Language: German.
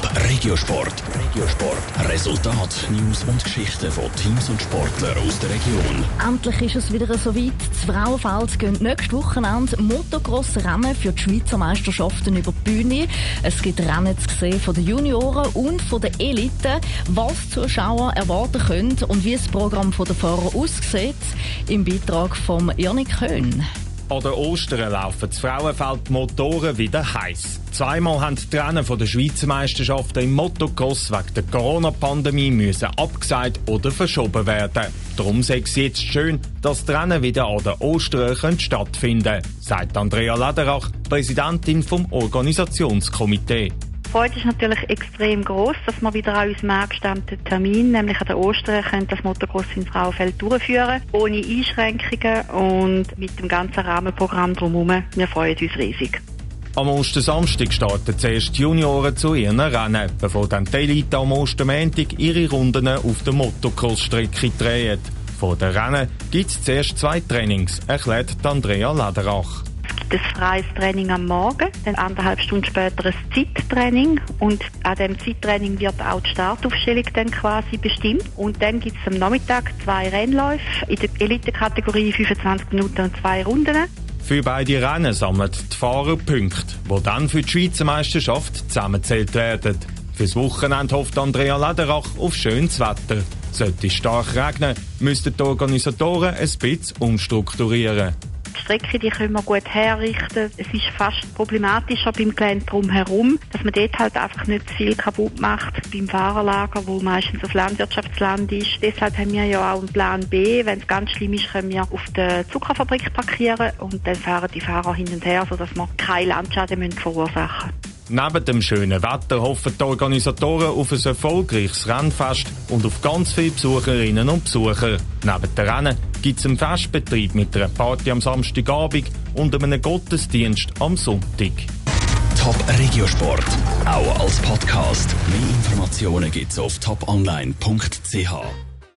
Top Regiosport. Regiosport. Resultat, News und Geschichten von Teams und Sportlern aus der Region. Endlich ist es wieder so weit. Das Frauenfeld gehen nächstes Wochenende Motocross-Rennen für die Schweizer Meisterschaften über die Bühne. Es gibt Rennen zu sehen von den Junioren und von der Elite. Was Zuschauer erwarten können und wie das Programm der Fahrer aussieht, im Beitrag von Janik Höhn. An der Ostern laufen das Frauenfeld Motoren wieder heiß. Zweimal haben die Rennen der Schweizer Meisterschaften im Motocross wegen der Corona-Pandemie abgesagt oder verschoben werden. Darum sei es jetzt schön, dass die Rennen wieder an der Ostern stattfinden können, sagt Andrea Lederach, Präsidentin vom Organisationskomitee. Die Freude ist natürlich extrem groß, dass wir wieder an unserem angestammten Termin, nämlich an der Ostern, das Motocross in Frauenfeld durchführen, ohne Einschränkungen und mit dem ganzen Rahmenprogramm drumherum. Wir freuen uns riesig. Am Ostersamstag starten zuerst die Junioren zu ihren Rennen, bevor dann die Elite am Ostermäntig ihre Runden auf der Motocross-Strecke drehen. Vor den Rennen gibt es zuerst zwei Trainings, erklärt Andrea Lederach das freies Training am Morgen, dann anderthalb Stunden später ein Zeittraining und an dem Zeittraining wird auch die Startaufstellung dann quasi bestimmt und dann gibt es am Nachmittag zwei Rennläufe in der Elite-Kategorie 25 Minuten und zwei Runden. Für beide Rennen sammeln die Fahrer Punkte, die dann für die Schweizer Meisterschaft zusammenzählt werden. Fürs Wochenende hofft Andrea Lederach auf schönes Wetter. Sollte es stark regnen, müssten die Organisatoren ein bisschen umstrukturieren. Strecke, die können wir gut herrichten. Es ist fast problematischer beim Gelände drumherum, dass man dort halt einfach nicht viel kaputt macht beim Fahrerlager, wo meistens auf Landwirtschaftsland ist. Deshalb haben wir ja auch einen Plan B. Wenn es ganz schlimm ist, können wir auf der Zuckerfabrik parkieren und dann fahren die Fahrer hin und her, sodass wir keine Landschaden verursachen müssen. Neben dem schönen Wetter hoffen die Organisatoren auf ein erfolgreiches Rennfest und auf ganz viele Besucherinnen und Besucher. Neben den Rennen gibt es einen Festbetrieb mit einer Party am Samstagabend und einem Gottesdienst am Sonntag. Top Regiosport, auch als Podcast. Mehr Informationen gibt es auf toponline.ch.